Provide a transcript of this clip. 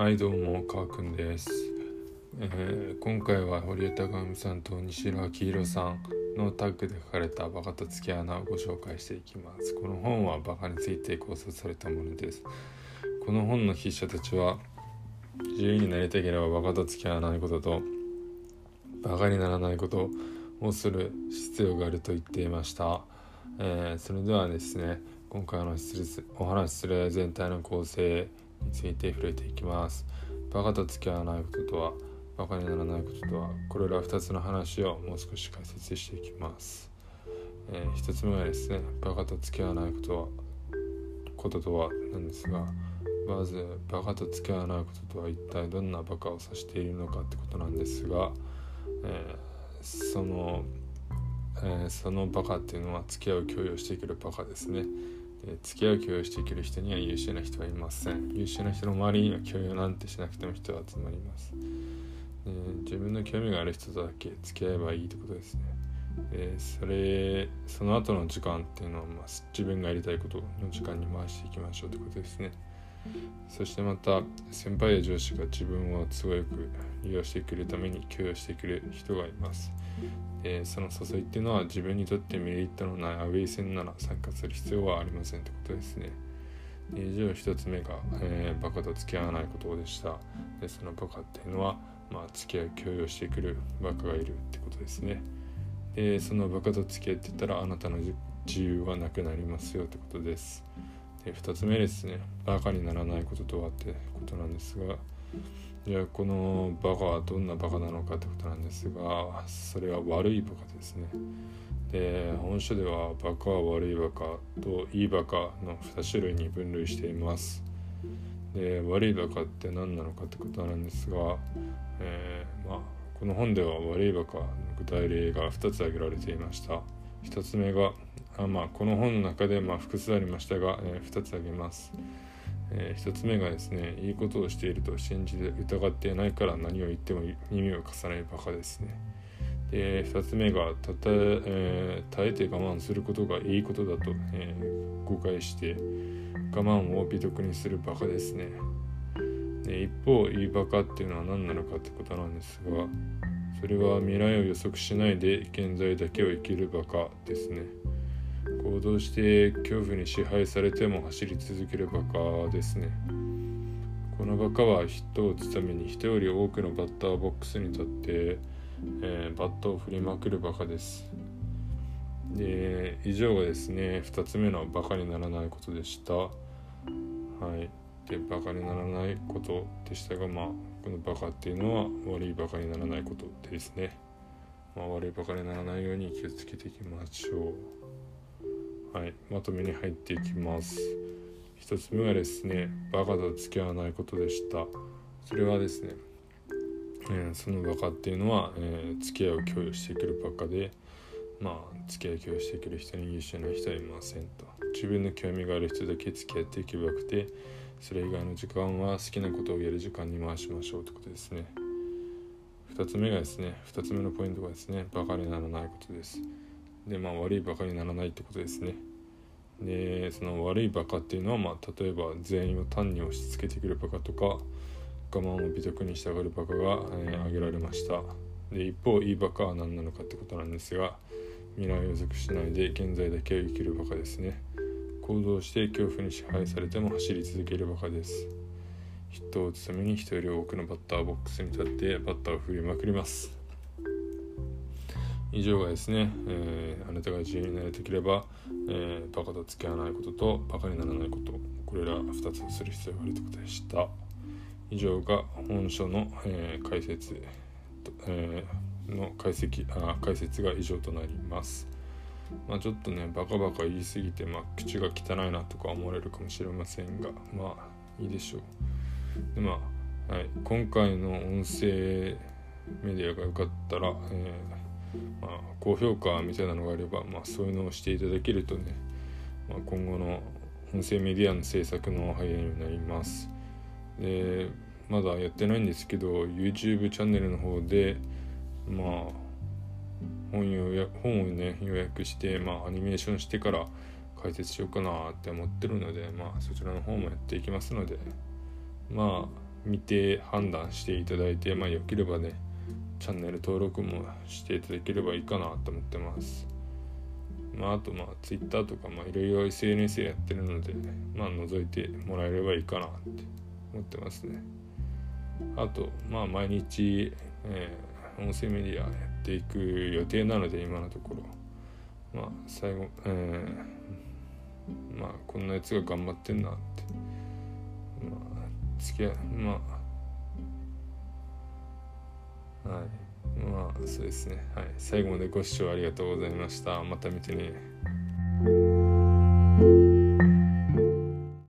はいどうも川くんです、えー、今回は堀江貴文さんと西浦明宏さんのタッグで書かれた「バカと付き合うな」をご紹介していきます。この本はバカについて考察されたものです。この本の筆者たちは自由になりたければバカと付き合わないこととバカにならないことをする必要があると言っていました、えー、それではですね今回のお話しする全体の構成について触れていきます。バカと付き合わないこととはバカにならないこととはこれら2つの話をもう少し解説していきます、えー、1つ目はですねバカと付き合わないことはこととはなんですがまずバカと付き合わないこととは一体どんなバカを指しているのかってことなんですが、えー、その、えー、そのバカっていうのは付き合う共有してくるバカですね。で付き合う共有していける人には優秀な人はいません。優秀な人の周りには共有なんてしなくても人は集まります。で自分の興味がある人とだけ付き合えばいいってことですね。でそれその後の時間っていうのは、まあ、自分がやりたいことの時間に回していきましょうってことですね。そしてまた先輩や上司が自分を都合よく利用してくれるために許容してくれる人がいます。その誘いっていうのは自分にとってメリットのないアウェイ戦なら参加する必要はありませんってことですね。以上一つ目が、えー、バカと付き合わないことでした。でそのバカっていうのは、まあ、付き合い許容してくるバカがいるってことですね。でそのバカと付き合ってたらあなたの自由はなくなりますよってことです。で2つ目ですね。バカにならないこととはってことなんですが。じゃあこのバカはどんなバカなのかってことなんですがそれは悪いバカですね。で本書ではバカは悪いバカといいバカの2種類に分類しています。で悪いバカって何なのかってことなんですが、えー、まあ、この本では悪いバカの具体例が2つ挙げられていました。1つ目があまあ、この本の中でま複数ありましたが、えー、2つ挙げます、えー、1つ目がですねいいことをしていると信じて疑っていないから何を言っても耳を貸さないバカですね。で2つ目がたた、えー、耐えて我慢することがいいことだと、え、誤解して我慢を美徳にするバカですね。で一方いいバカっていうのは何なのかってことなんですがそれは未来を予測しないで現在だけを生きるバカですね。行動して恐怖に支配されても走り続けるバカですね。このバカはヒットを打つために人より多くのバッターボックスに立って、えー、バットを振りまくるバカです。で以上がですね2つ目のバカにならないことでした。はい。でバカにならないことでしたがまあこのバカっていうのは悪いバカにならないことですね、まあ、悪いバカにならないように気をつけていきましょう。はい、まとめに入っていきます。一つ目はですねバカと付き合わないことでした。それはですね、えー、そのバカっていうのは、えー、付き合いを共有してくるバカでまあ付き合いを共有してくる人に優秀な人はいませんと。自分の興味がある人だけ付き合っていけばよくてそれ以外の時間は好きなことをやる時間に回しましょうってことですね。2つ目がですね2つ目のポイントがですねバカにならないことです。でまあ悪いバカにならないってことですね。でその悪いバカっていうのは、まあ、例えば全員を単に押し付けてくるバカとか我慢を美徳に従うバカが、えー、挙げられました。で一方いいバカは何なのかってことなんですが未来を予測しないで現在だけを生きるバカですね。行動して恐怖に支配されても走り続けるバカです。ヒットを打つために人より多くのバッターボックスに立ってバッターを振りまくります。以上がですね、えー、あなたが自由になりたければ、えー、バカと付き合わないこととバカにならないことこれら2つする必要があるということでした。以上が本書の、えー、解説、えー、の解析あ解説が以上となります。まあちょっとねバカバカ言い過ぎて、まあ、口が汚いなとか思われるかもしれませんがまあいいでしょうでまあ、はい、今回の音声メディアがよかったら、えーまあ、高評価みたいなのがあれば、まあ、そういうのをしていただけるとね、まあ、今後の音声メディアの制作の励みになります。でまだやってないんですけど YouTube チャンネルの方でまあ本予本をね予約して、まあ、アニメーションしてから解説しようかなって思ってるので、まあ、そちらの方もやっていきますのでまあ見て判断していただいてまあよければねチャンネル登録もしていただければいいかなと思ってます。まああとまあ Twitter とかまあいろいろ SNS やってるのでまあ覗いてもらえればいいかなって思ってますね。あとまあ毎日、えー、音声メディアやっていく予定なので今のところ。まあ最後えー、まあこんなやつが頑張ってんなって。まあ付き合いまあ。はい。まあそうですね。はい。最後までご視聴ありがとうございました。また見てね。